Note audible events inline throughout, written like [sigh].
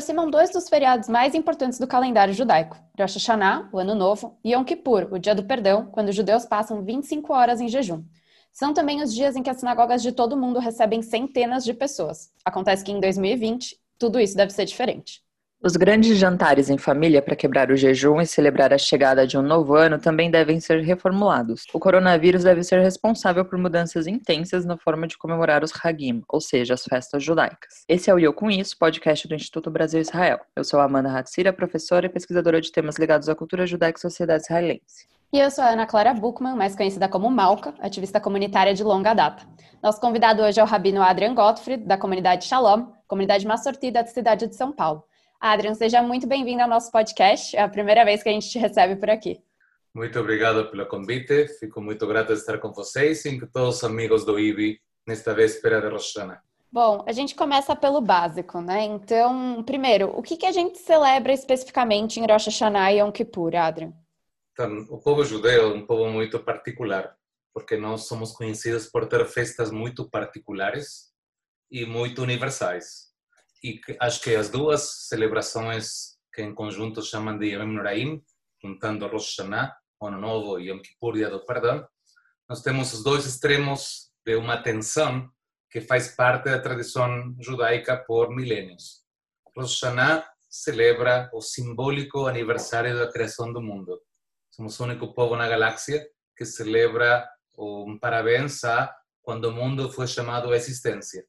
aproximam dois dos feriados mais importantes do calendário judaico: Rosh Hashanah, o Ano Novo, e Yom Kippur, o Dia do Perdão, quando os judeus passam 25 horas em jejum. São também os dias em que as sinagogas de todo mundo recebem centenas de pessoas. Acontece que em 2020, tudo isso deve ser diferente. Os grandes jantares em família para quebrar o jejum e celebrar a chegada de um novo ano também devem ser reformulados. O coronavírus deve ser responsável por mudanças intensas na forma de comemorar os Hagim, ou seja, as festas judaicas. Esse é o Eu Com Isso, podcast do Instituto Brasil Israel. Eu sou Amanda Hatzira, professora e pesquisadora de temas ligados à cultura judaica e sociedade israelense. E eu sou a Ana Clara Buchmann, mais conhecida como Malca, ativista comunitária de longa data. Nosso convidado hoje é o rabino Adrian Gottfried, da comunidade Shalom, comunidade mais sortida da cidade de São Paulo. Adrian, seja muito bem-vindo ao nosso podcast. É a primeira vez que a gente te recebe por aqui. Muito obrigado pelo convite. Fico muito grato de estar com vocês e com todos os amigos do IBI nesta véspera de Rosh Hashanah. Bom, a gente começa pelo básico, né? Então, primeiro, o que, que a gente celebra especificamente em Rosh Hashanah e Yom Kippur, Adrian? Então, o povo judeu é um povo muito particular, porque nós somos conhecidos por ter festas muito particulares e muito universais e acho que as duas celebrações que em conjunto chamam de Yom Noraim, juntando Rosh Hashanah, Ano Novo e Yom Kippur, Dia do Perdão, nós temos os dois extremos de uma tensão que faz parte da tradição judaica por milênios. Rosh Hashanah celebra o simbólico aniversário da criação do mundo. Somos o único povo na galáxia que celebra um parabéns a quando o mundo foi chamado à existência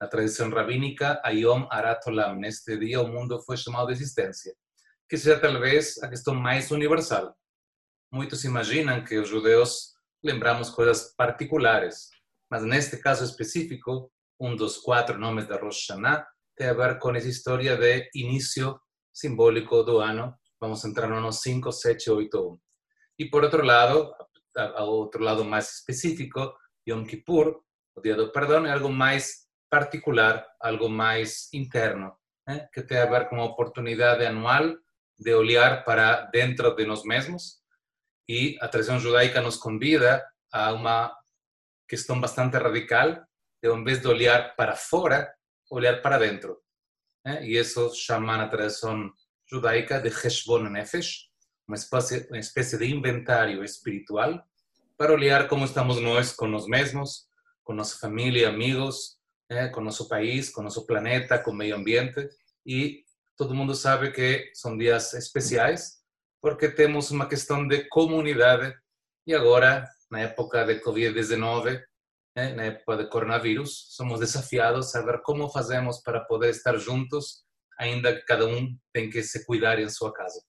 na tradição rabínica, Ayom Arat Olam, neste dia o mundo foi chamado de existência, que seja talvez a questão mais universal. Muitos imaginam que os judeus lembramos coisas particulares, mas neste caso específico, um dos quatro nomes de Rosh Hashanah tem a ver com essa história de início simbólico do ano. Vamos entrar no ano 5, 7, 8, 1. E por outro lado, ao outro lado mais específico, Yom Kippur, o dia do perdão, é algo mais particular, algo mais interno, né? que tem a ver com a oportunidade anual de olhar para dentro de nós mesmos e a tradição judaica nos convida a uma questão bastante radical de, em vez de olhar para fora, olhar para dentro. Né? E isso chama na tradição judaica de Heshbon Nefesh, uma espécie, uma espécie de inventário espiritual para olhar como estamos nós com nós mesmos, com nossa família, amigos, né, com nosso país, com nosso planeta, com o meio ambiente. E todo mundo sabe que são dias especiais porque temos uma questão de comunidade. E agora, na época de Covid-19, né, na época de coronavírus, somos desafiados a ver como fazemos para poder estar juntos, ainda que cada um tem que se cuidar em sua casa.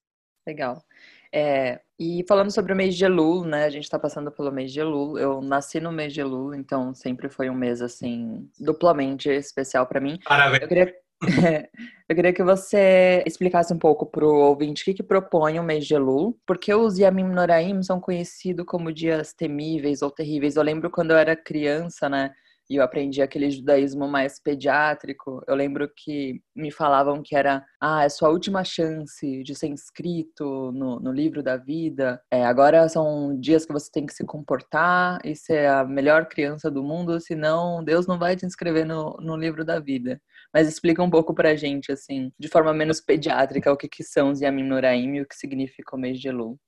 Legal. É, e falando sobre o mês de Elul, né? A gente está passando pelo mês de Elul. Eu nasci no mês de Elul, então sempre foi um mês assim duplamente especial para mim. Parabéns. Eu queria, [laughs] eu queria que você explicasse um pouco para o ouvinte o que, que propõe o mês de Elul, porque os Yamim Noraim são conhecidos como dias temíveis ou terríveis. Eu lembro quando eu era criança, né? E eu aprendi aquele judaísmo mais pediátrico. Eu lembro que me falavam que era, ah, é sua última chance de ser inscrito no, no livro da vida. É, agora são dias que você tem que se comportar e ser a melhor criança do mundo, senão Deus não vai te inscrever no, no livro da vida. Mas explica um pouco pra gente, assim, de forma menos pediátrica, o que, que são os Yamim Noraim e o que significa o mês de Elul.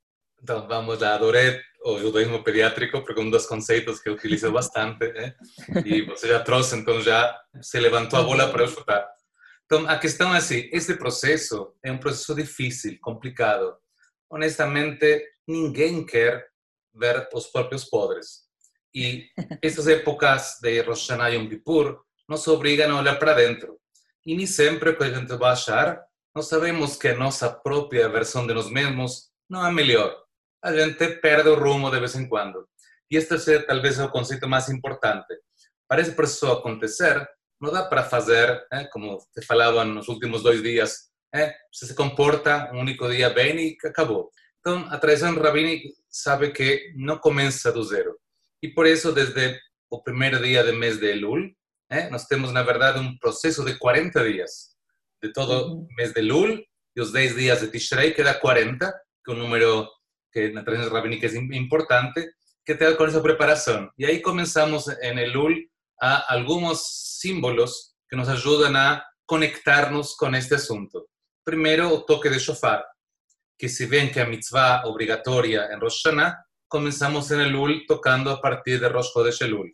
Então, vamos lá, adorei o judaísmo pediátrico, porque é um dos conceitos que eu utilizo [laughs] bastante, né? e você já trouxe, então já se levantou a bola para eu chutar. Então, a questão é assim, este processo é um processo difícil, complicado. Honestamente, ninguém quer ver os próprios podres. E essas épocas de Rosh Hashanah e Yom Kippur nos obrigam a olhar para dentro. E nem sempre o que a gente vai achar, nós sabemos que a nossa própria versão de nós mesmos não é melhor a gente perde o rumo de vez em quando. E este é talvez o conceito mais importante. Para esse processo acontecer, não dá para fazer, eh, como te falava nos últimos dois dias, eh, você se comporta um único dia bem e acabou. Então, a tradição rabínica sabe que não começa do zero. E por isso, desde o primeiro dia do mês de Elul, eh, nós temos, na verdade, um processo de 40 dias. De todo o mês de Elul e os 10 dias de Tishrei, que dá 40, que é um número que na tradición rabínica es importante, que te da con esa preparación. Y ahí comenzamos en el UL a algunos símbolos que nos ayudan a conectar-nos com este assunto. Primeiro, o toque de shofar, que se vê que a mitzvah obrigatória em Rosh Hashanah, começamos em Elul tocando a partir de Rosh Chodesh Elul.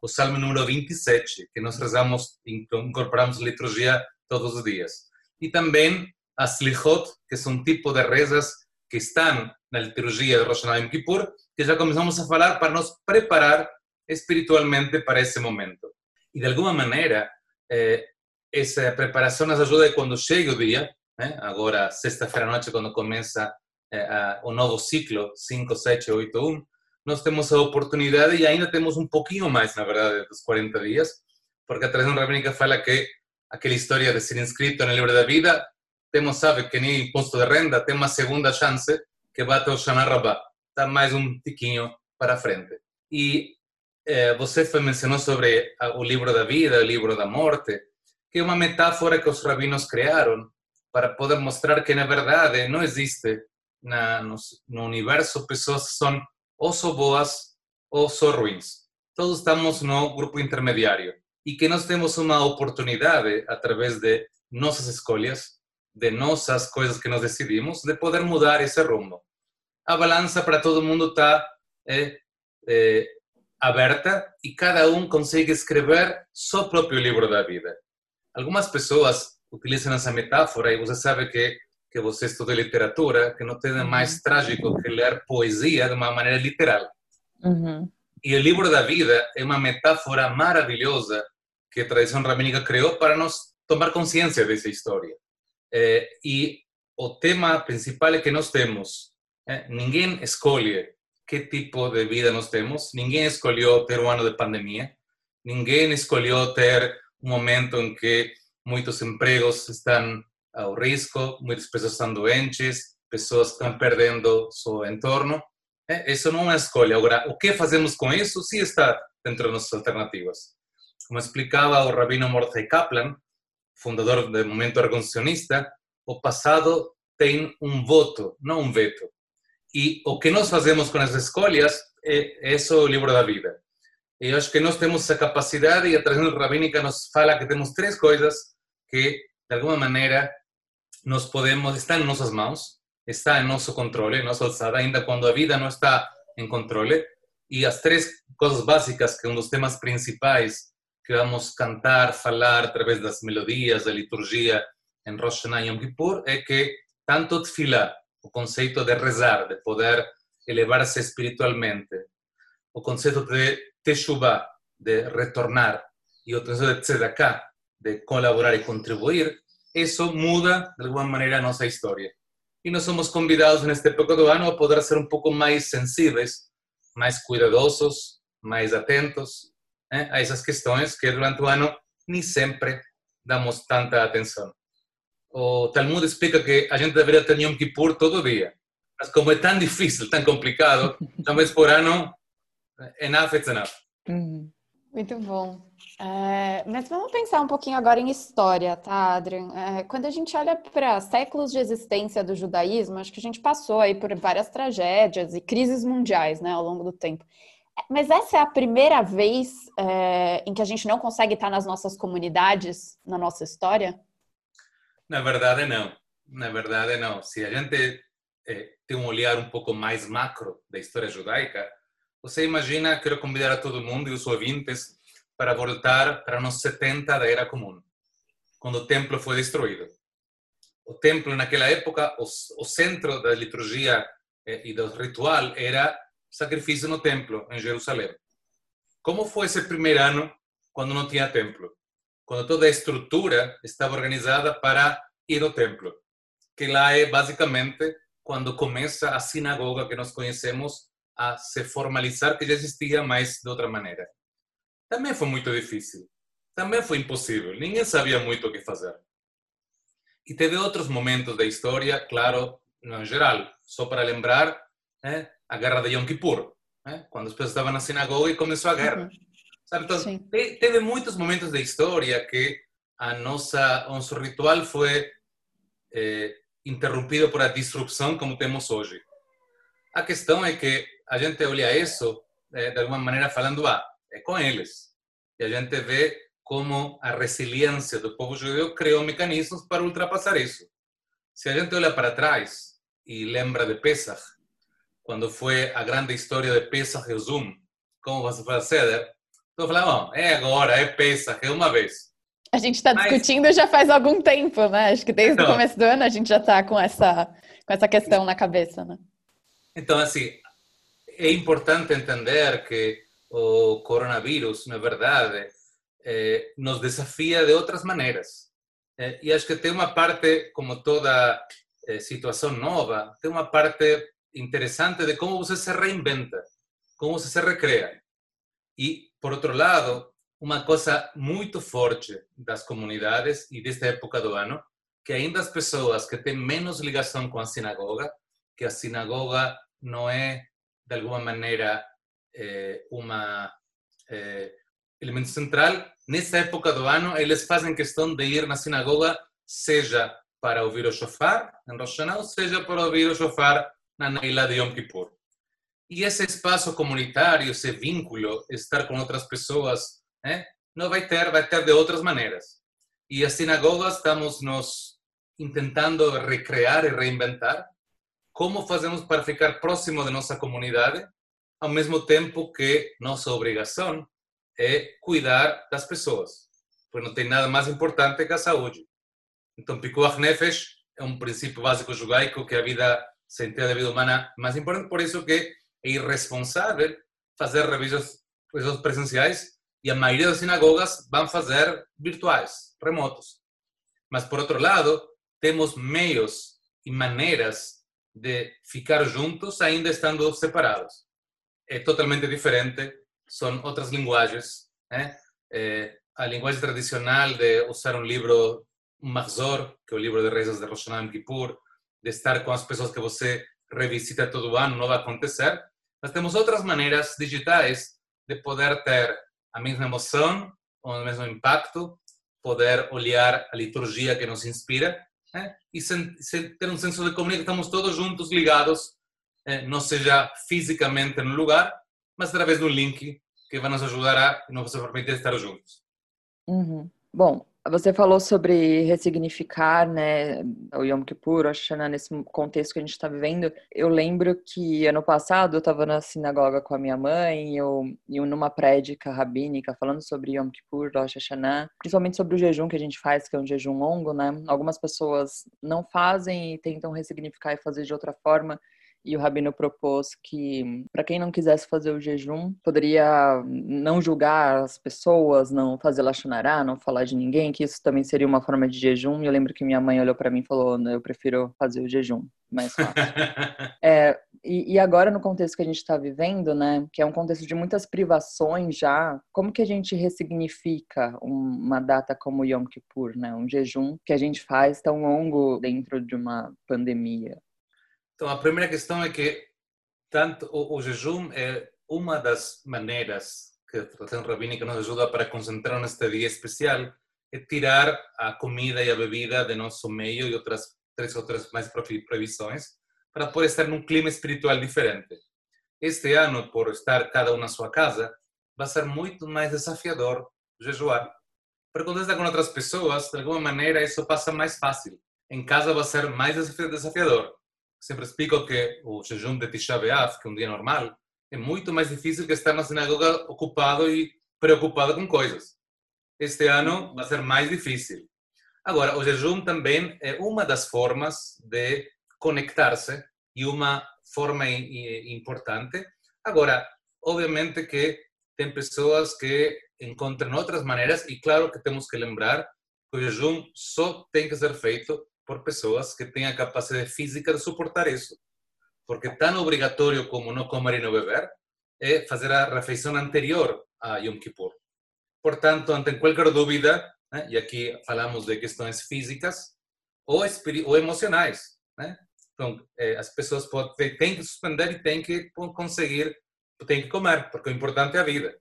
O salmo número 27, que nós rezamos, incorporamos liturgia todos os dias. E também as lichot, que são um tipo de rezas que estão na liturgia de Rosh Hashanah Yom Kippur, que já começamos a falar para nos preparar espiritualmente para esse momento. E de alguma maneira, eh, essa preparação nos ajuda quando chega o dia, né? agora sexta-feira à noite, quando começa eh, a, o novo ciclo 5, 7, 8, 1, nós temos a oportunidade e ainda temos um pouquinho mais, na verdade, dos 40 dias, porque a tradição rabínica fala que aquela história de ser inscrito no livro da vida, temos, sabe, que nem imposto de renda, tem uma segunda chance que até o Shana Rabbah. Está mais um tiquinho para frente. E eh, você mencionou sobre o livro da vida, o livro da morte, que é uma metáfora que os rabinos criaram para poder mostrar que, na verdade, não existe na, no, no universo pessoas que são ou só boas ou só ruins. Todos estamos no grupo intermediário e que nós temos uma oportunidade, através de nossas escolhas, de nossas coisas que nós decidimos, de poder mudar esse rumo. A balança para todo mundo está é, é, aberta e cada um consegue escrever seu próprio livro da vida. Algumas pessoas utilizam essa metáfora e você sabe que que você estuda literatura, que não tem mais trágico que ler poesia de uma maneira literal. Uhum. E o livro da vida é uma metáfora maravilhosa que a tradição rabínica criou para nos tomar consciência dessa história. É, e o tema principal é que nós temos. É, ninguém escolhe que tipo de vida nós temos, ninguém escolheu ter um ano de pandemia, ninguém escolheu ter um momento em que muitos empregos estão ao risco, muitas pessoas estão doentes, pessoas estão perdendo seu entorno. É, isso não é escolha. Agora, o que fazemos com isso? Sim está dentro das nossas alternativas. Como explicava o rabino Mordechai Kaplan, fundador do movimento ergoncionista, o passado tem um voto, não um veto. E o que nós fazemos com as escolhas é, é o livro da vida. Eu acho que nós temos essa capacidade e a tradição rabínica nos fala que temos três coisas que, de alguma maneira, nós podemos, está em nossas mãos, está em nosso controle, nossa alçada, ainda quando a vida não está em controle. E as três coisas básicas, que é um dos temas principais que vamos cantar, falar através das melodias, da liturgia em Rosh Hashanah e Yom Kippur, é que tanto tefilá, o conceito de rezar, de poder elevar-se espiritualmente, o conceito de teshuvah, de retornar, e o conceito de tzedakah, de colaborar e contribuir, isso muda de alguma maneira a nossa história. E nós somos convidados nesta época do ano a poder ser um pouco mais sensíveis, mais cuidadosos, mais atentos né, a essas questões que durante o ano nem sempre damos tanta atenção. O Talmud explica que a gente deveria ter Yom Kippur todo dia, mas como é tão difícil, tão complicado, [laughs] uma vez por ano, enough is enough. Uhum. Muito bom. É, mas vamos pensar um pouquinho agora em história, tá, Adrian? É, quando a gente olha para séculos de existência do judaísmo, acho que a gente passou aí por várias tragédias e crises mundiais, né, ao longo do tempo. É, mas essa é a primeira vez é, em que a gente não consegue estar nas nossas comunidades, na nossa história? Na verdade, não. Na verdade, não. Se a gente é, tem um olhar um pouco mais macro da história judaica, você imagina, quero convidar a todo mundo e os ouvintes para voltar para nos 70 da Era Comum, quando o templo foi destruído. O templo, naquela época, o, o centro da liturgia eh, e do ritual era sacrifício no templo, em Jerusalém. Como foi esse primeiro ano quando não tinha templo? Quando toda a estrutura estava organizada para ir ao templo, que lá é basicamente quando começa a sinagoga que nós conhecemos a se formalizar, que já existia, mas de outra maneira. Também foi muito difícil. Também foi impossível. Ninguém sabia muito o que fazer. E teve outros momentos da história, claro, no geral, só para lembrar, né, a guerra de Yom Kippur, né, quando as pessoas estavam na sinagoga e começou a guerra. Uhum. Sabe? Então, teve muitos momentos da história que a nossa nosso ritual foi eh, interrompido por a disrupção como temos hoje. A questão é que a gente olha isso eh, de alguma maneira falando, ah, é com eles. E a gente vê como a resiliência do povo judeu criou mecanismos para ultrapassar isso. Se a gente olha para trás e lembra de Pesach, quando foi a grande história de Pesach e Zoom, como você faz Seder, então falando, é agora, é Pesach, é uma vez. A gente está discutindo Mas... já faz algum tempo, né? Acho que desde então, o começo do ano a gente já está com essa, com essa questão na cabeça, né? Então, assim, é importante entender que o coronavírus, na verdade, eh, nos desafia de outras maneiras. Eh, e acho que tem uma parte, como toda eh, situação nova, tem uma parte interessante de como você se reinventa, como você se recria. E, por outro lado, uma coisa muito forte das comunidades e desta época do ano, que ainda as pessoas que têm menos ligação com a sinagoga, que a sinagoga não é, de alguma maneira, eh, uma eh, elemento central, nessa época do ano, eles fazem questão de ir na sinagoga, seja para ouvir o shofar, em Rosh Hashanah, seja para ouvir o shofar na Neila de Yom Kippur. E esse espaço comunitário, esse vínculo, estar com outras pessoas, né, não vai ter, vai ter de outras maneiras. E as sinagogas estamos nos tentando recriar e reinventar como fazemos para ficar próximo de nossa comunidade, ao mesmo tempo que nossa obrigação é cuidar das pessoas, porque não tem nada mais importante que a saúde. Então, Pikuach Nefesh é um princípio básico judaico que a vida sentido da vida humana mais importante, por isso que é irresponsável fazer revisões, revisões presenciais e a maioria das sinagogas vão fazer virtuais, remotos. Mas, por outro lado, temos meios e maneiras de ficar juntos ainda estando separados. É totalmente diferente, são outras linguagens. Né? É, a linguagem tradicional de usar um livro, um Mahzor, que é o livro de rezas de Rosh Hashanah Kippur, de estar com as pessoas que você revisita todo ano, não vai acontecer. Mas temos outras maneiras digitais de poder ter a mesma emoção, o mesmo impacto, poder olhar a liturgia que nos inspira né? e ter um senso de comunidade, estamos todos juntos, ligados, eh, não seja fisicamente no lugar, mas através de um link que vai nos ajudar a nos permitir estar juntos. Uhum. Bom, você falou sobre ressignificar, né, o Yom Kippur, o Hashanah, nesse contexto que a gente está vivendo. Eu lembro que ano passado eu estava na sinagoga com a minha mãe, eu, e numa prédica rabínica falando sobre Yom Kippur, Rosh Hashanah, principalmente sobre o jejum que a gente faz, que é um jejum longo, né? Algumas pessoas não fazem e tentam ressignificar e fazer de outra forma e o rabino propôs que para quem não quisesse fazer o jejum, poderia não julgar as pessoas, não fazer lachonará, não falar de ninguém, que isso também seria uma forma de jejum. E eu lembro que minha mãe olhou para mim e falou: "Eu prefiro fazer o jejum, mais fácil". [laughs] é, e, e, agora no contexto que a gente está vivendo, né, que é um contexto de muitas privações já, como que a gente ressignifica uma data como Yom Kippur, né, um jejum que a gente faz tão longo dentro de uma pandemia? Então, a primeira questão é que tanto o, o jejum é uma das maneiras que a tradição rabínica nos ajuda para concentrar neste dia especial, é tirar a comida e a bebida de nosso meio e outras três outras mais previsões para poder estar num clima espiritual diferente. Este ano, por estar cada um na sua casa, vai ser muito mais desafiador jejuar. Quando está com outras pessoas, de alguma maneira, isso passa mais fácil. Em casa vai ser mais desafiador sempre explico que o jejum de Tisha B'Av, que é um dia normal, é muito mais difícil que estar na sinagoga ocupado e preocupado com coisas. Este ano vai ser mais difícil. Agora, o jejum também é uma das formas de conectar-se e uma forma importante. Agora, obviamente que tem pessoas que encontram outras maneiras e claro que temos que lembrar que o jejum só tem que ser feito por pessoas que têm a capacidade física de suportar isso. Porque tão obrigatório como não comer e não beber é fazer a refeição anterior a Yom Kippur. Portanto, ante qualquer dúvida, né, e aqui falamos de questões físicas ou, ou emocionais, né? Então, é, as pessoas podem, têm que suspender e têm que conseguir, têm que comer, porque o importante é a vida.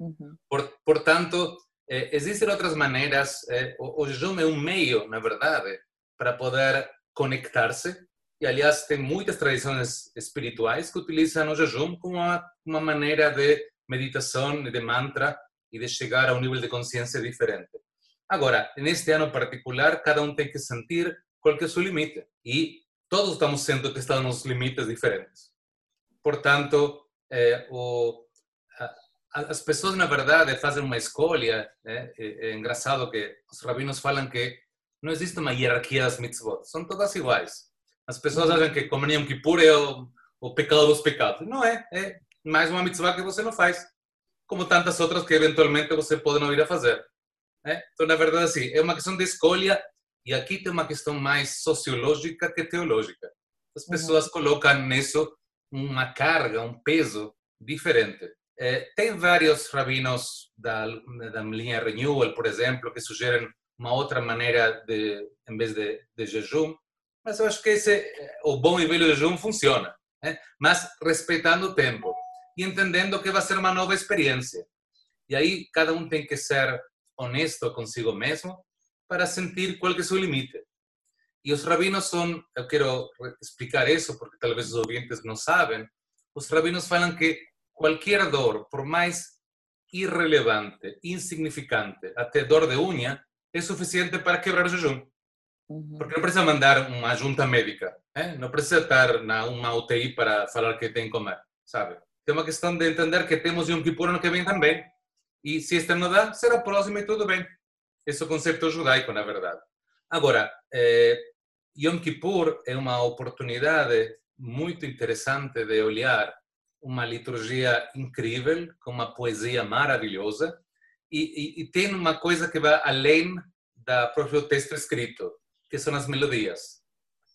Uhum. Por, portanto, é, existem outras maneiras, é, o, o jejum é um meio, na verdade, para poder conectar-se. E, aliás, tem muitas tradições espirituais que utilizam o jejum como uma, uma maneira de meditação de mantra e de chegar a um nível de consciência diferente. Agora, neste ano particular, cada um tem que sentir qual que é o seu limite e todos estamos sendo testados nos limites diferentes. Portanto, é, o, a, as pessoas, na verdade, fazem uma escolha. Né? É, é, engraçado que os rabinos falam que não existe uma hierarquia das mitzvot, são todas iguais. As pessoas acham que comer Yom Kippur é o, o pecado dos pecados. Não é, é mais uma mitzvah que você não faz, como tantas outras que eventualmente você pode não ir a fazer. Né? Então, na verdade, assim, é uma questão de escolha e aqui tem uma questão mais sociológica que teológica. As pessoas uhum. colocam nisso uma carga, um peso diferente. É, tem vários rabinos da, da linha Renewal, por exemplo, que sugerem uma outra maneira de, em vez de, de jejum, mas eu acho que esse, o bom e velho jejum funciona, né? mas respeitando o tempo e entendendo que vai ser uma nova experiência. E aí cada um tem que ser honesto consigo mesmo para sentir qual é o seu limite. E os rabinos são, eu quero explicar isso porque talvez os ouvintes não sabem, os rabinos falam que qualquer dor, por mais irrelevante, insignificante, até dor de unha, é suficiente para quebrar o jejum. Porque não precisa mandar uma junta médica, eh? não precisa estar na uma UTI para falar que tem que comer, sabe? É uma questão de entender que temos um Kippur ano que vem também. E se este não dá, será o próximo e tudo bem. Esse é o conceito judaico, na verdade. Agora, eh, Yom Kippur é uma oportunidade muito interessante de olhar uma liturgia incrível, com uma poesia maravilhosa, e, e, e tem uma coisa que vai além do próprio texto escrito, que são as melodias.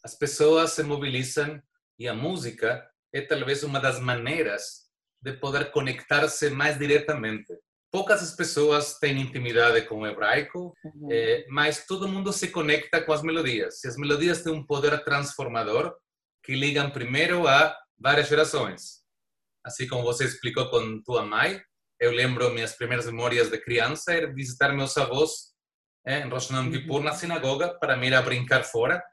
As pessoas se mobilizam e a música é talvez uma das maneiras de poder conectar-se mais diretamente poucas as pessoas têm intimidade com o hebraico, uhum. é, mas todo mundo se conecta com as melodias. E as melodias têm um poder transformador que ligam primeiro a várias gerações. Assim como você explicou com tua mãe, eu lembro minhas primeiras memórias de criança era visitar meus avós é, em Rosh Hashanah Kippur na sinagoga para me ir a brincar fora.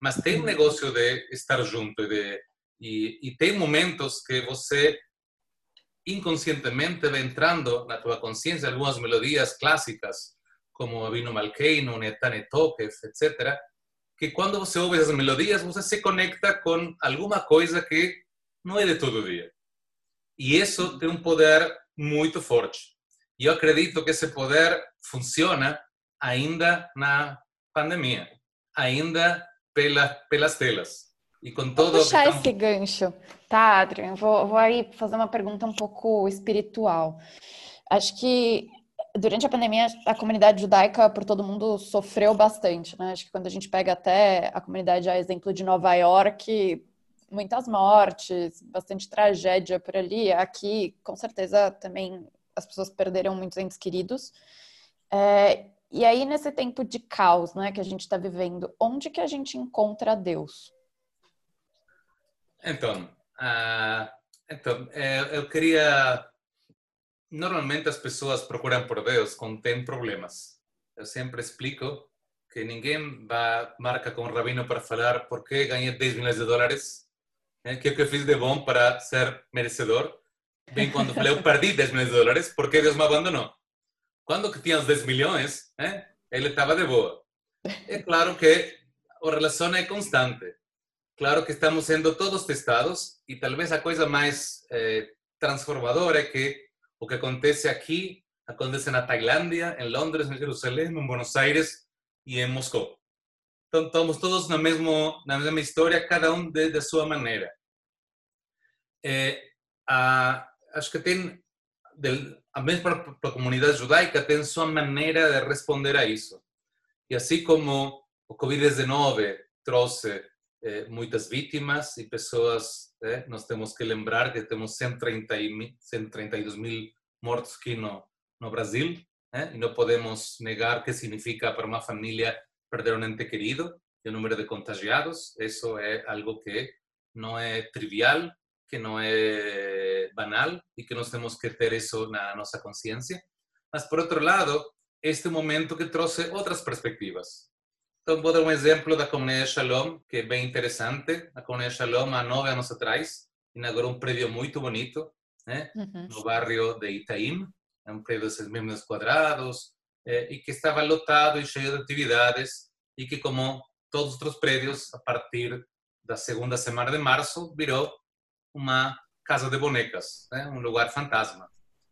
Mas tem um negócio de estar junto e, de, e, e tem momentos que você inconscientemente va entrando na tua consciência algumas melodias clássicas, como Avino Malkeino, Netane Tokef, etc., que quando você ouve essas melodias, você se conecta com alguma coisa que não é de todo dia. E isso tem um poder muito forte. E eu acredito que esse poder funciona ainda na pandemia, ainda pela, pelas telas. E com todo Vou puxar esse gancho, tá, Adrian? Vou, vou aí fazer uma pergunta um pouco espiritual. Acho que durante a pandemia a comunidade judaica por todo mundo sofreu bastante, né? Acho que quando a gente pega até a comunidade a exemplo de Nova York, muitas mortes, bastante tragédia por ali. Aqui, com certeza, também as pessoas perderam muitos entes queridos. É, e aí, nesse tempo de caos né, que a gente está vivendo, onde que a gente encontra Deus? Então, uh, então é, eu queria. Normalmente as pessoas procuram por Deus quando têm problemas. Eu sempre explico que ninguém vai marca com o rabino para falar por que ganhei 10 milhões de dólares, né? que é o que fiz de bom para ser merecedor. Bem, quando falei, eu [laughs] perdi 10 milhões de dólares, por que Deus me abandonou? Quando que tinha os 10 milhões, né? ele estava de boa. É claro que a relação é constante. Claro que estamos sendo todos testados e talvez a coisa mais eh, transformadora é que o que acontece aqui acontece na Tailândia, em Londres, em Jerusalém, em Buenos Aires e em Moscou. Estamos todos na, mesmo, na mesma cada um de, de sua. É, a, acho que tem, de, a mesma para judaica, tem sua maneira de responder a isso. E assim como o Covid-19 trouxe eh, muitas vítimas e pessoas, eh, nós temos que lembrar que temos 130 132 mil mortos aqui no, no Brasil, eh, e não podemos negar que significa para uma família perder um ente querido e o número de contagiados, isso é algo que não é trivial, que não é banal e que nós temos que ter isso na nossa consciência. Mas, por outro lado, este momento que trouxe outras perspectivas. Então, vou dar um exemplo da comunidade Shalom, que é bem interessante. A comunidade Shalom, há nove anos atrás, inaugurou um prédio muito bonito, né? Uhum. no bairro de Itaim, é um prédio de 6 mil metros quadrados, eh, e que estava lotado e cheio de atividades, e que, como todos os prédios, a partir da segunda semana de março, virou uma casa de bonecas, né? um lugar fantasma.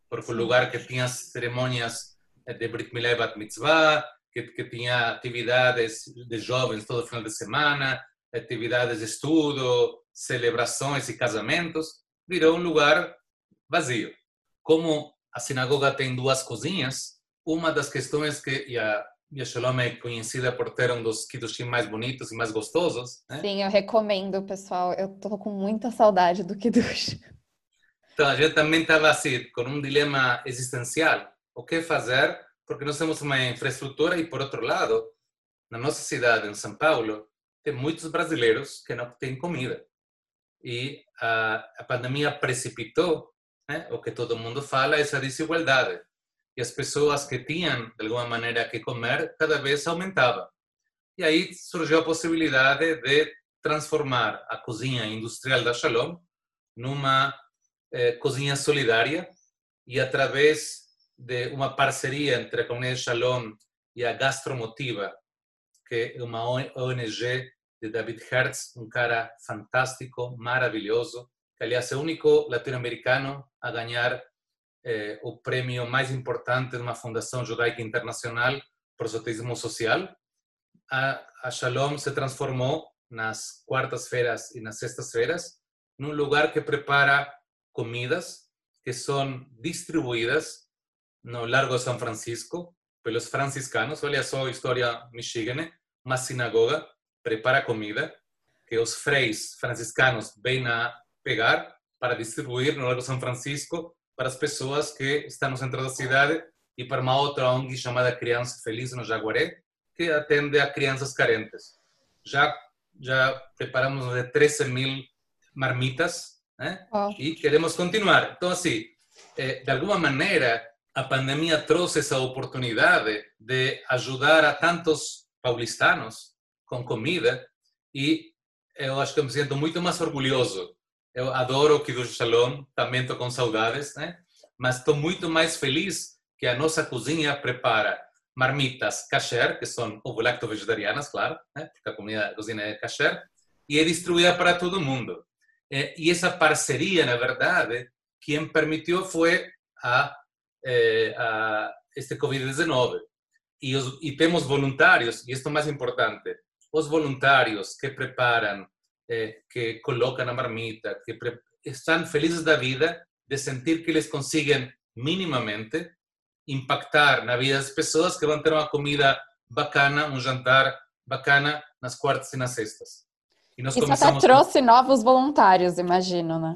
Porque o lugar que tinha cerimônias de Brit Milá e Bat Mitzvah, que, que tinha atividades de jovens todo final de semana, atividades de estudo, celebrações e casamentos, virou um lugar vazio. Como a sinagoga tem duas cozinhas, uma das questões que e a, e a Shalom é conhecida por ter um dos kiddushim mais bonitos e mais gostosos. Né? Sim, eu recomendo, pessoal. Eu tô com muita saudade do kiddush. Então, a gente também estava assim, com um dilema existencial. O que fazer? Porque nós temos uma infraestrutura e, por outro lado, na nossa cidade, em São Paulo, tem muitos brasileiros que não têm comida. E a, a pandemia precipitou né, o que todo mundo fala, essa desigualdade. As pessoas que tinham, de alguma maneira, que comer, cada vez aumentava. E aí surgiu a possibilidade de transformar a cozinha industrial da Shalom numa eh, cozinha solidária e através de uma parceria entre a comunidade Shalom e a Gastromotiva, que é uma ONG de David Hertz, um cara fantástico, maravilhoso, que aliás é o único latino-americano a ganhar eh, o prêmio mais importante de uma fundação judaica internacional por soteísmo social. A, a Shalom se transformou nas quartas-feiras e nas sextas-feiras num lugar que prepara comidas que são distribuídas no Largo São Francisco pelos franciscanos. Olha só a história Michigan, uma sinagoga prepara comida que os freis franciscanos vêm a pegar para distribuir no Largo São Francisco para as pessoas que estão no centro da cidade e para uma outra ONG chamada Criança Feliz no Jaguaré, que atende a crianças carentes. Já já preparamos de 13 mil marmitas né? oh. e queremos continuar. Então, assim, eh, de alguma maneira, a pandemia trouxe essa oportunidade de ajudar a tantos paulistanos com comida e eu acho que me sinto muito mais orgulhoso eu adoro o Kiddush Shalom, também estou com saudades, né? Mas estou muito mais feliz que a nossa cozinha prepara marmitas kasher, que são ovo-lacto-vegetarianas, claro, né? porque a, comida, cozinha é kasher, e é distribuída para todo mundo. E essa parceria, na verdade, quem permitiu foi a, eh, a este Covid-19. E, e temos voluntários, e isto é mais importante, os voluntários que preparam eh, que colocam na marmita, que estão felizes da vida de sentir que eles conseguem minimamente impactar na vida das pessoas que vão ter uma comida bacana, um jantar bacana nas quartas e nas sextas. E nós Isso até trouxe novos voluntários, imagino, né?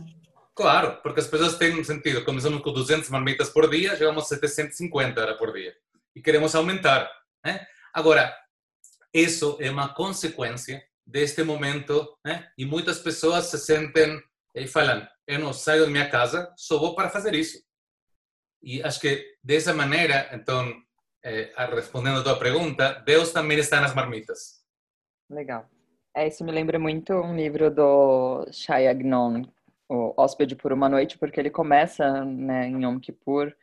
Claro, porque as pessoas têm um sentido. Começamos com 200 marmitas por dia, chegamos a 750 por dia. E queremos aumentar. Né? Agora, isso é uma consequência deste momento, né? E muitas pessoas se sentem e falam: eu não saio da minha casa, só vou para fazer isso. E acho que dessa maneira, então, eh, respondendo a tua pergunta, Deus também está nas marmitas. Legal. É, isso me lembra muito um livro do Shai Agnon, o Hóspede por uma Noite, porque ele começa né, em Yom Kippur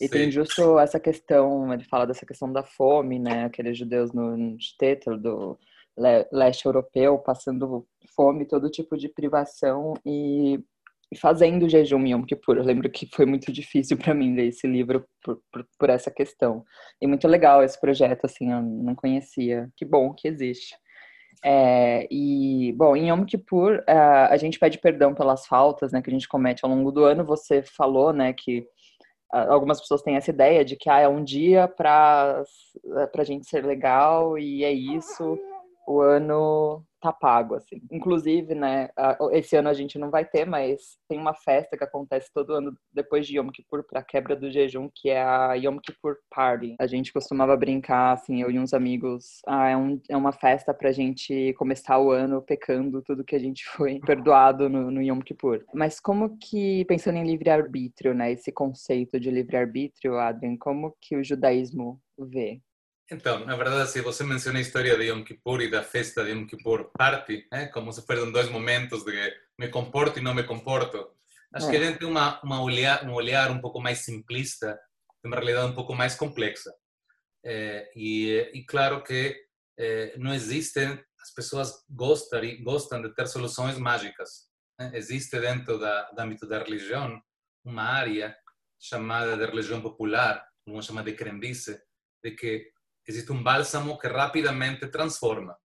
e Sim. tem justo essa questão, ele fala dessa questão da fome, né, aqueles judeus no Shtetl, do leste europeu, passando fome, todo tipo de privação e, fazendo jejum Yom Kippur. Eu lembro que foi muito difícil para mim ler esse livro por, por, por, essa questão. E muito legal esse projeto, assim, eu não conhecia. Que bom que existe. É, e, bom, em Yom Kippur, a, a gente pede perdão pelas faltas né, que a gente comete ao longo do ano. Você falou, né, que algumas pessoas têm essa ideia de que ah, é um dia para a gente ser legal e é isso o ano tá pago, assim. Inclusive, né, esse ano a gente não vai ter, mas tem uma festa que acontece todo ano depois de Yom Kippur para quebra do jejum, que é a Yom Kippur Party. A gente costumava brincar, assim, eu e uns amigos, ah, é, um, é uma festa pra gente começar o ano pecando tudo que a gente foi [laughs] perdoado no, no Yom Kippur. Mas como que, pensando em livre-arbítrio, né, esse conceito de livre-arbítrio, Adrian, como que o judaísmo vê? Então, na verdade, se você menciona a história de Yom Kippur e da festa de Yom Kippur Party, né? como se fossem dois momentos de me comporto e não me comporto, acho é. que a gente tem uma, uma olhar, um olhar um pouco mais simplista uma realidade um pouco mais complexa. É, e, e, claro que é, não existem, as pessoas gostam, gostam de ter soluções mágicas. Né? Existe dentro da, do âmbito da religião uma área chamada de religião popular, uma chamada de crendice, de que existe um bálsamo que rapidamente transforma.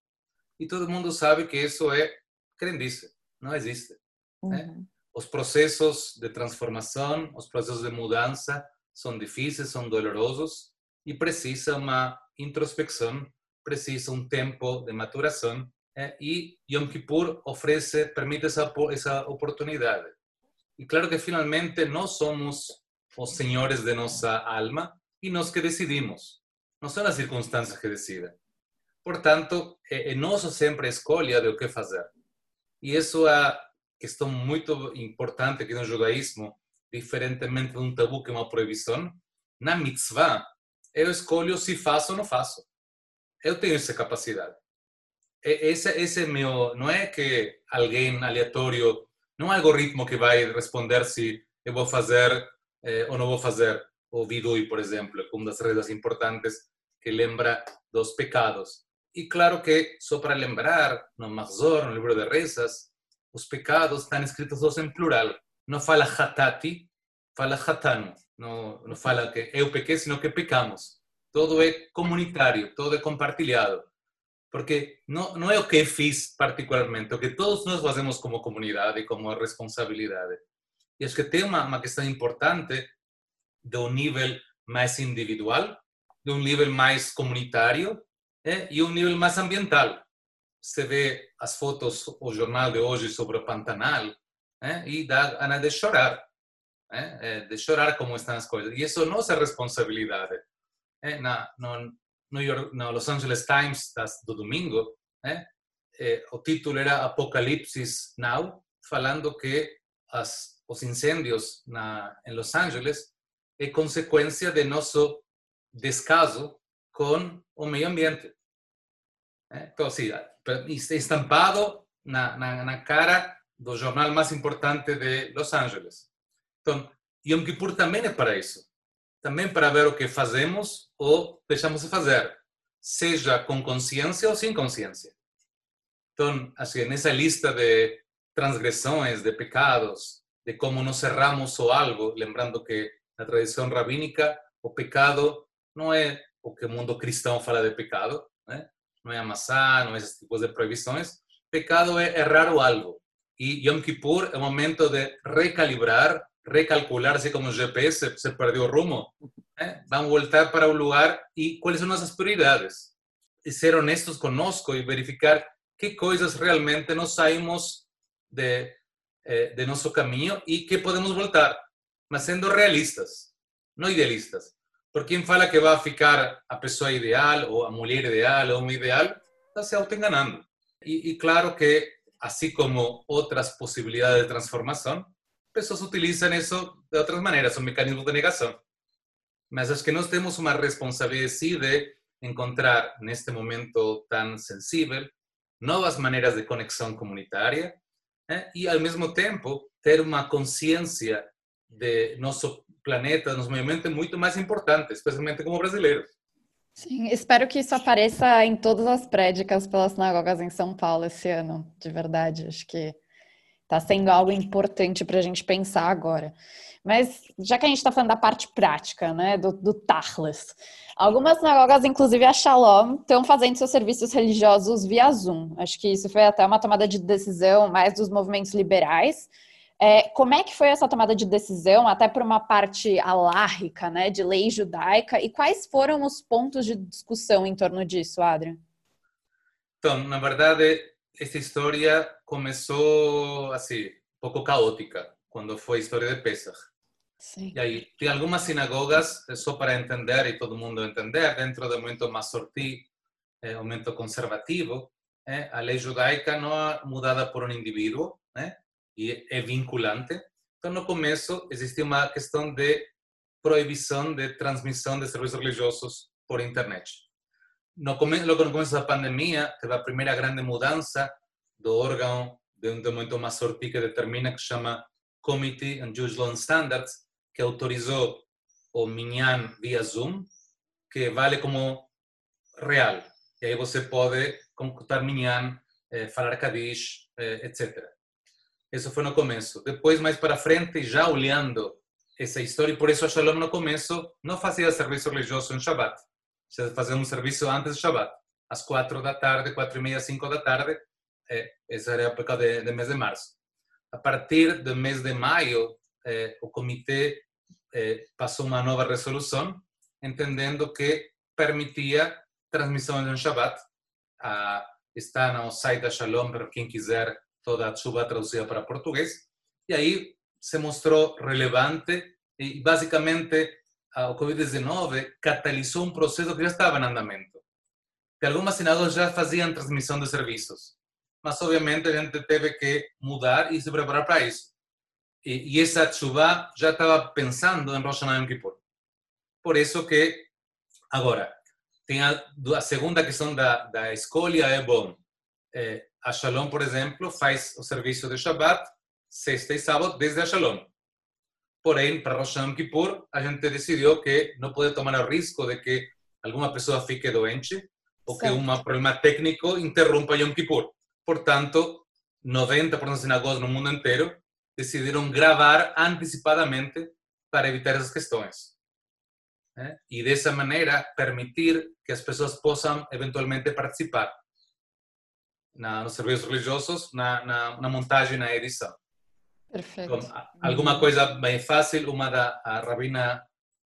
E todo mundo sabe que isso é crendice, não existe. Né? Uhum. Os processos de transformação, os processos de mudança são difíceis, são dolorosos e precisa uma introspecção, precisa um tempo de maturação é, e Yom Kippur oferece, permite essa, essa oportunidade. E claro que finalmente nós somos os senhores de nossa alma e nós que decidimos. Não são as circunstâncias que decidem. Portanto, é, é sempre a escolha de o que fazer. E isso é questão muito importante aqui no judaísmo, diferentemente de um tabu que é uma proibição. Na mitzvah, eu escolho se faço ou não faço. Eu tenho essa capacidade. Esse, esse é meu, não é que alguém aleatório, não é um algoritmo que vai responder se eu vou fazer eh, ou não vou fazer. O Vidui, por exemplo, é uma das regras importantes que lembra dos pecados. E claro que, só para lembrar, no Mahzor, no livro de rezas, os pecados estão escritos todos em plural. Não fala hatati, fala hatanu. Não, não fala que eu pequei, sino que pecamos. Todo é comunitário, todo é compartilhado. Porque não, não é o que fiz particularmente, o que todos nós fazemos como comunidade, como responsabilidade. E acho que tem uma, uma questão importante um nível mais individual, de um nível mais comunitário é, e um nível ambiental. Você vê as fotos, o jornal de hoje sobre Pantanal, é, e dá ganas de chorar, é, de chorar como estão as coisas. E isso é nossa responsabilidade. Na, no, New York, no Los Angeles Times do domingo, o título era Apocalipsis Now, falando que as, os incêndios na, em Los Angeles é consequência de nosso descaso com o meio ambiente. Então, assim, estampado na, na, cara do jornal mais importante de Los Angeles. Então, Yom Kippur também é para isso. Também para ver o que fazemos ou deixamos de fazer, seja com consciência ou sem consciência. Então, assim, nessa lista de transgressões, de pecados, de como nos erramos ou algo, lembrando que na tradição rabínica o pecado não é o que o mundo cristão fala de pecado, né? não é amassar, não é tipos de proibições. Pecado é errar o algo. E Yom Kippur é o momento de recalibrar, recalcular, assim como o GPS se perdeu o rumo. Né? Vamos voltar para o lugar e quais são nossas prioridades. E ser honestos conosco e verificar que coisas realmente nós saímos de, eh, de nosso caminho e que podemos voltar, mas sendo realistas, não idealistas. Por quem fala que vai ficar a pessoa ideal, ou a mulher ideal, ou um ideal, está se auto-enganando. E, claro que, assim como outras possibilidades de transformação, pessoas utilizam isso de outras maneiras, são mecanismos de negação. Mas acho que nós temos uma responsabilidade de encontrar, neste momento tão sensível, novas maneiras de conexão comunitária eh? e, ao mesmo tempo, ter uma consciência de nosso planeta, nos movimentos muito mais importantes, especialmente como brasileiros. Sim, espero que isso apareça em todas as prédicas pelas sinagogas em São Paulo esse ano, de verdade. Acho que está sendo algo importante para a gente pensar agora. Mas já que a gente está falando da parte prática, né, do, do algumas sinagogas, inclusive a Shalom, estão fazendo seus serviços religiosos via Zoom. Acho que isso foi até uma tomada de decisão mais dos movimentos liberais, é, como é que foi essa tomada de decisão, até por uma parte alárrica, né, de lei judaica, e quais foram os pontos de discussão em torno disso, Adrian? Então, na verdade, essa história começou assim, um pouco caótica, quando foi a história de Pesach. Sim. E aí, tem algumas sinagogas, só para entender e todo mundo entender, dentro do movimento Masorti, é, o movimento conservativo, é, a lei judaica não é mudada por um indivíduo, né? E é vinculante. Então, no começo, existia uma questão de proibição de transmissão de serviços religiosos por internet. No começo, logo no começo da pandemia, teve a primeira grande mudança do órgão de um documento Masorti que determina, que chama Committee on Jewish Law and Standards, que autorizou o minyan via Zoom, que vale como real. E aí você pode computar minyan, eh, falar Kadish, eh, etc. Isso foi no começo. Depois, mais para frente, já olhando essa história, e por isso a Shalom no começo não fazia serviço religioso em Shabbat. Você fazia um serviço antes de Shabbat, às quatro da tarde, quatro e meia, cinco da tarde. Eh, essa era a época de, de mês de março. A partir do mês de maio, eh, o comitê eh, passou uma nova resolução, entendendo que permitia transmissão em Shabbat. Ah, está no site da Shalom para quem quiser toda a chuva traduzida para português. E aí se mostrou relevante e basicamente o Covid-19 catalisou um processo que já estava em andamento. Que algumas sinagogas já faziam transmissão de serviços, mas obviamente a gente teve que mudar e se preparar para isso. E, e essa chuva já estava pensando em Rosh Hashanah Yom Kippur. Por isso que, agora, tem a, segunda questão da, da escolha é bom. É, a Shalom, por exemplo, faz o serviço de Shabbat sexta e sábado desde a Shalom. Porém, para Rosh Hashanah Kippur, a gente decidiu que não pode tomar o risco de que alguma pessoa fique doente ou que um problema técnico interrompa Yom Kippur. Portanto, 90% das sinagogas no mundo inteiro decidiram gravar antecipadamente para evitar essas questões. Né? E dessa maneira permitir que as pessoas possam eventualmente participar na, nos serviços religiosos, na, na, na montagem, na edição. Perfeito. Então, alguma coisa bem fácil, uma da a rabina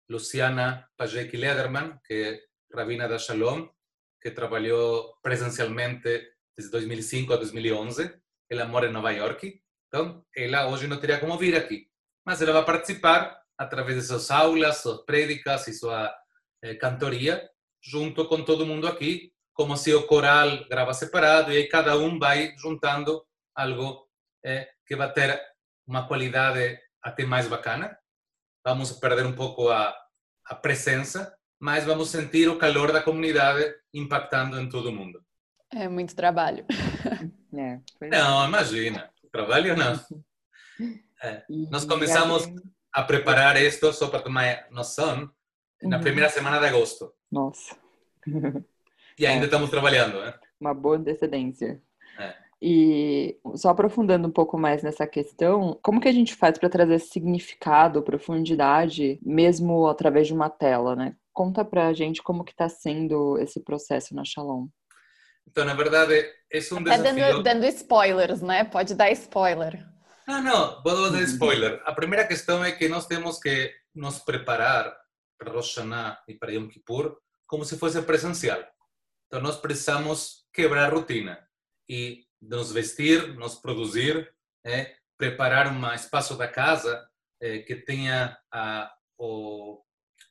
Luciana Pajek Lederman, que é rabina da Shalom, que trabalhou presencialmente desde 2005 a 2011. Ela mora em Nova York. Então, ela hoje não teria como vir aqui. Mas ela vai participar através de suas aulas, suas prédicas e sua eh, cantoria, junto com todo mundo aqui, como se o coral grava separado e aí cada um vai juntando algo eh, que vai ter uma qualidade até mais bacana. Vamos perder um pouco a, a presença, mas vamos sentir o calor da comunidade impactando em todo mundo. É muito trabalho. É, não, imagina. Trabalho não. É, [laughs] nós começamos a preparar isto, só para tomar noção, na primeira semana de agosto. Nossa. [laughs] E ainda é. estamos trabalhando, né? Uma boa antecedência. É. E só aprofundando um pouco mais nessa questão, como que a gente faz para trazer significado, profundidade, mesmo através de uma tela, né? Conta pra gente como que está sendo esse processo na Shalom. Então, na verdade, é um Até desafio... Dando, dando spoilers, né? Pode dar spoiler. Não, não, vou dar [laughs] spoiler. A primeira questão é que nós temos que nos preparar para Rosh Hashanah e para Yom Kippur como se fosse presencial. Então, nós precisamos quebrar a rotina e nos vestir, nos produzir, é, preparar um espaço da casa é, que tenha a, o,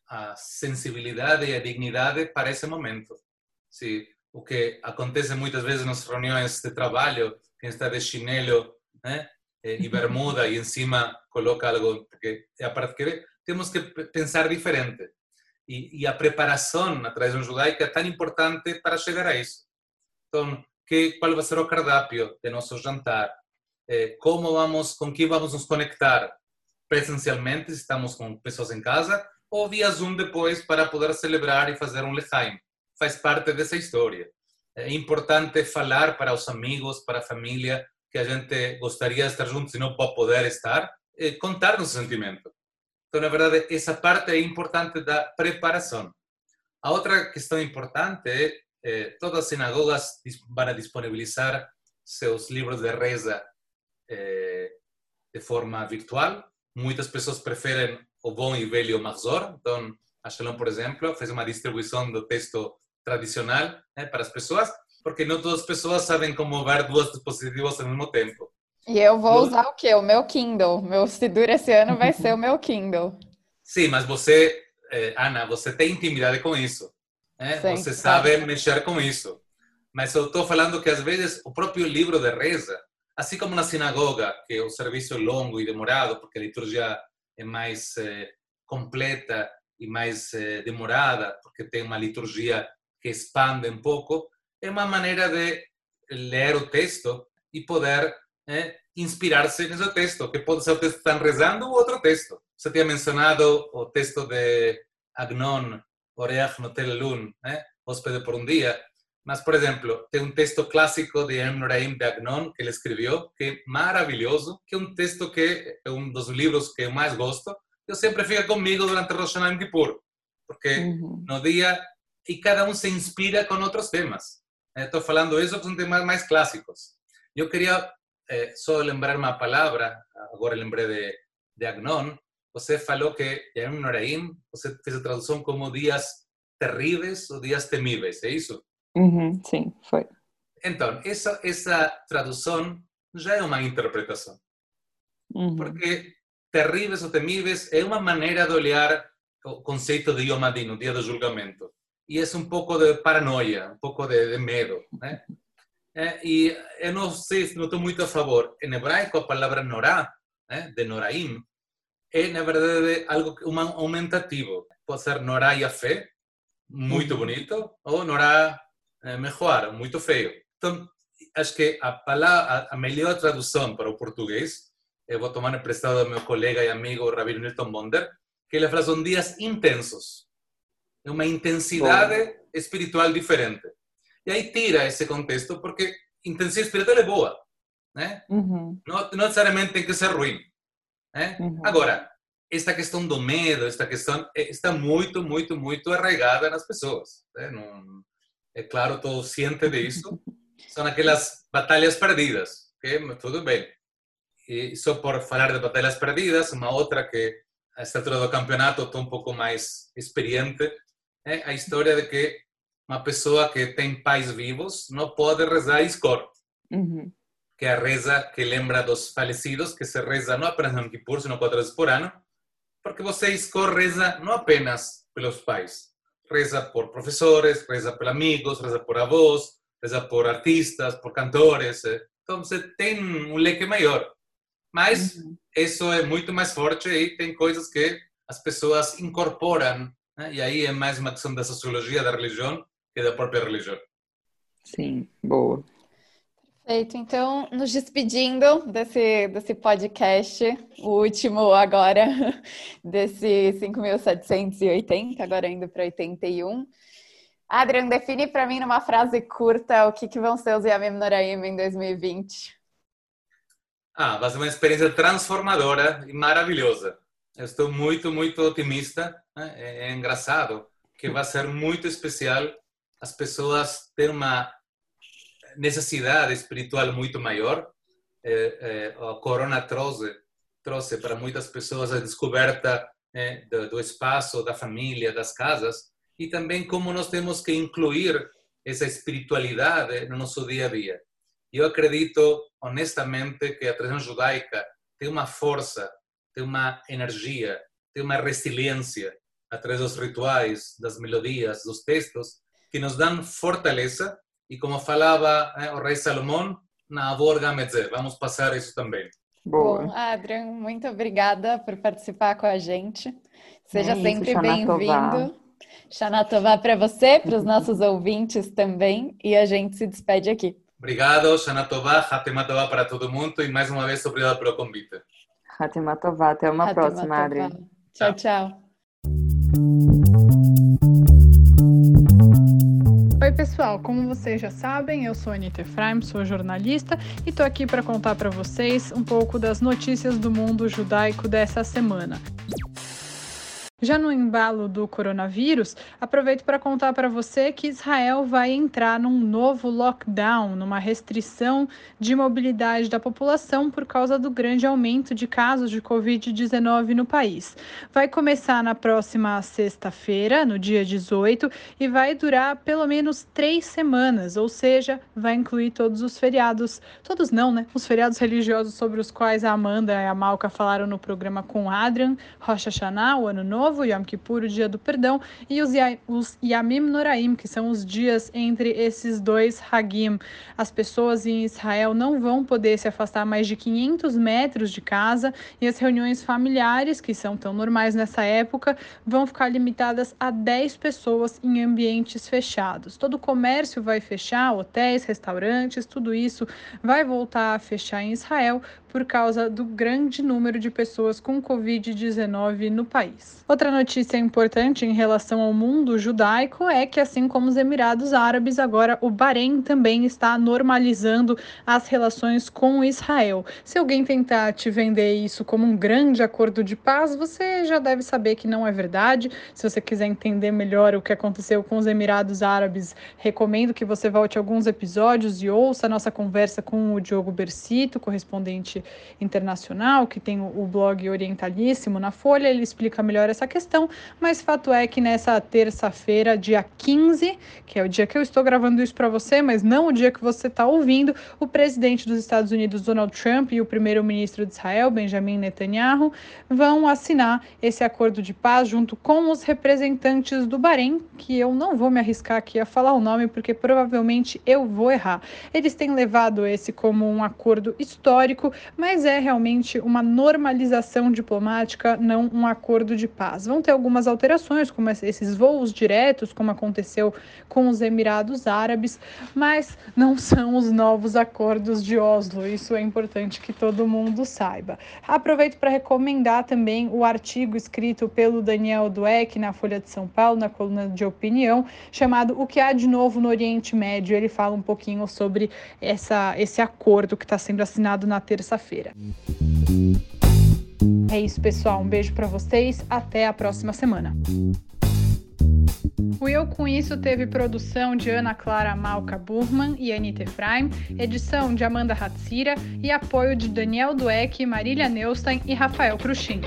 a sensibilidade e a dignidade para esse momento. Se o que acontece muitas vezes nas reuniões de trabalho, quem está de chinelo né, e bermuda e em cima coloca algo, porque é a parte que temos que pensar diferente. E, e a preparação na tradição judaica é tão importante para chegar a isso. Então, que, qual vai ser o cardápio de nosso jantar, eh, como vamos, com quem vamos nos conectar presencialmente, se estamos com pessoas em casa, ou via Zoom depois para poder celebrar e fazer um lechaim. Faz parte dessa história. É importante falar para os amigos, para a família, que a gente gostaria de estar juntos e não pode poder estar, eh, contar nosso sentimento. Então, na verdade, essa parte é importante da preparação. A outra questão importante é eh, todas as sinagogas vão disponibilizar seus livros de reza eh, de forma virtual. Muitas pessoas preferem o bom e velho Mahzor. Então, a Shalom, por exemplo, fez uma distribuição do texto tradicional né, para as pessoas, porque não todas as pessoas sabem como ver duas dispositivos ao mesmo tempo. E eu vou usar o quê? O meu Kindle. Meu Sidur esse ano vai ser o meu Kindle. Sim, mas você, eh, Ana, você tem intimidade com isso. Né? Sim, Você sabe mexer com isso. Mas eu estou falando que às vezes o próprio livro de reza, assim como na sinagoga, que o serviço é longo e demorado, porque a liturgia é mais eh, completa e mais eh, demorada, porque tem uma liturgia que expande um pouco, é uma maneira de ler o texto e poder eh, inspirar-se nesse texto, que pode ser o texto que estão rezando ou outro texto. você tinha mencionado o texto de Agnon, Oreach no Telelun, né? Hóspede por um dia. Mas, por exemplo, tem um texto clássico de M. Noraim de Agnon que ele escreveu, que é maravilhoso, que é um texto que é um dos livros que eu mais gosto. Eu sempre fica comigo durante Rosh Hashanah Kippur, porque uhum. no dia e cada um se inspira com outros temas. Estou falando isso que são temas mais clássicos. Eu queria eh, só lembrar uma palavra, agora lembrei de, de Agnon. Você falou que Yamim Noraim, você fez a tradução como dias terríveis ou dias temíveis, é isso? Uhum, sim, foi. Então, essa, essa tradução já é uma interpretação. Uhum. Porque terríveis ou temíveis é uma maneira de olhar o conceito de Yom Adin, o dia do julgamento. E é um pouco de paranoia, um pouco de, de medo. Né? É, e eu não sei se não estou muito a favor. Em hebraico, a palavra norá, né, de Noraim, é, na verdade, algo um aumentativo. Pode ser Norá e a fé, muito bonito, ou Norá é, Mejoar, muito feio. Então, acho que a, palavra, a melhor tradução para o português, eu vou tomar emprestado do meu colega e amigo Rabino Newton Bonder, que ele fala são dias intensos. É uma intensidade Bom. espiritual diferente. E aí tira esse contexto, porque intensidade espiritual é boa. Né? Uhum. Não, não necessariamente tem que ser ruim. Né? Uhum. Agora, esta questão do medo, esta questão está muito, muito, muito arraigada nas pessoas. Né? Não, é claro, todos cientes disso. São [laughs] aquelas batalhas perdidas, que tudo bem. E só por falar de batalhas perdidas, uma outra que a esta altura do campeonato estou um pouco mais experiente, é a história de que uma pessoa que tem pais vivos não pode rezar Iskor, uhum. que é a reza que lembra dos falecidos, que se reza não apenas no Kippur, sino quatro vezes por ano, porque você Iskor reza não apenas pelos pais, reza por professores, reza por amigos, reza por avós, reza por artistas, por cantores. Então você tem um leque maior. Mas uhum. isso é muito mais forte e tem coisas que as pessoas incorporam. Né? E aí é mais uma questão da sociologia da religião que da própria religião. Sim, boa. Perfeito. Então, nos despedindo desse, desse podcast, o último agora, [laughs] desse 5.780, agora indo para 81. Adrian, define para mim numa frase curta o que, que vão ser os Yamim Noraim em 2020. Ah, vai ser uma experiência transformadora e maravilhosa. Eu estou muito, muito otimista. Né? É, é engraçado que vai ser muito especial. As pessoas têm uma necessidade espiritual muito maior. É, é, a corona trouxe, trouxe para muitas pessoas a descoberta é, do, do, espaço, da família, das casas, e também como nós temos que incluir essa espiritualidade no nosso dia a dia. Eu acredito, honestamente, que a tradição judaica tem uma força, tem uma energia, tem uma resiliência através dos rituais, das melodias, dos textos, que nos dão fortaleza e como falava né, o rei Salomão, na Borga Metzé. Vamos passar isso também. Boa. Bom, Adrian, muito obrigada por participar com a gente. Seja é sempre bem-vindo. Xanatová para você, para os nossos ouvintes também, e a gente se despede aqui. Obrigado, Xanatová, Hatematová para todo mundo e mais uma vez obrigado pelo convite. Hatematová, até uma próxima, Adrian. Tchau, tchau. Oi, pessoal! Como vocês já sabem, eu sou Anita Efraim, sou jornalista e estou aqui para contar para vocês um pouco das notícias do mundo judaico dessa semana. Já no embalo do coronavírus, aproveito para contar para você que Israel vai entrar num novo lockdown, numa restrição de mobilidade da população por causa do grande aumento de casos de Covid-19 no país. Vai começar na próxima sexta-feira, no dia 18, e vai durar pelo menos três semanas, ou seja, vai incluir todos os feriados. Todos não, né? Os feriados religiosos sobre os quais a Amanda e a Malca falaram no programa com Adrian, Rocha Hashanah, o Ano Novo Novo, Yom Kippur, o Dia do Perdão, e os, os Yamim Noraim, que são os dias entre esses dois Hagim. As pessoas em Israel não vão poder se afastar mais de 500 metros de casa e as reuniões familiares, que são tão normais nessa época, vão ficar limitadas a 10 pessoas em ambientes fechados. Todo o comércio vai fechar, hotéis, restaurantes, tudo isso vai voltar a fechar em Israel por causa do grande número de pessoas com Covid-19 no país. Outra notícia importante em relação ao mundo judaico é que, assim como os Emirados Árabes, agora o Bahrein também está normalizando as relações com Israel. Se alguém tentar te vender isso como um grande acordo de paz, você já deve saber que não é verdade. Se você quiser entender melhor o que aconteceu com os Emirados Árabes, recomendo que você volte alguns episódios e ouça a nossa conversa com o Diogo Bercito, correspondente internacional, que tem o blog Orientalíssimo na Folha, ele explica melhor essa questão, mas fato é que nessa terça-feira, dia 15, que é o dia que eu estou gravando isso para você, mas não o dia que você está ouvindo, o presidente dos Estados Unidos, Donald Trump, e o primeiro-ministro de Israel, Benjamin Netanyahu, vão assinar esse acordo de paz junto com os representantes do Bahrein, que eu não vou me arriscar aqui a falar o nome, porque provavelmente eu vou errar. Eles têm levado esse como um acordo histórico, mas é realmente uma normalização diplomática, não um acordo de paz. Vão ter algumas alterações, como esses voos diretos, como aconteceu com os Emirados Árabes, mas não são os novos acordos de Oslo. Isso é importante que todo mundo saiba. Aproveito para recomendar também o artigo escrito pelo Daniel Dueck na Folha de São Paulo, na coluna de opinião, chamado O que há de novo no Oriente Médio. Ele fala um pouquinho sobre essa, esse acordo que está sendo assinado na terça terça-feira. É isso, pessoal. Um beijo para vocês. Até a próxima semana. O Eu Com Isso teve produção de Ana Clara Malca Burman e Anita Efraim, edição de Amanda Hatzira e apoio de Daniel Dueck, Marília Neustein e Rafael Cruxin.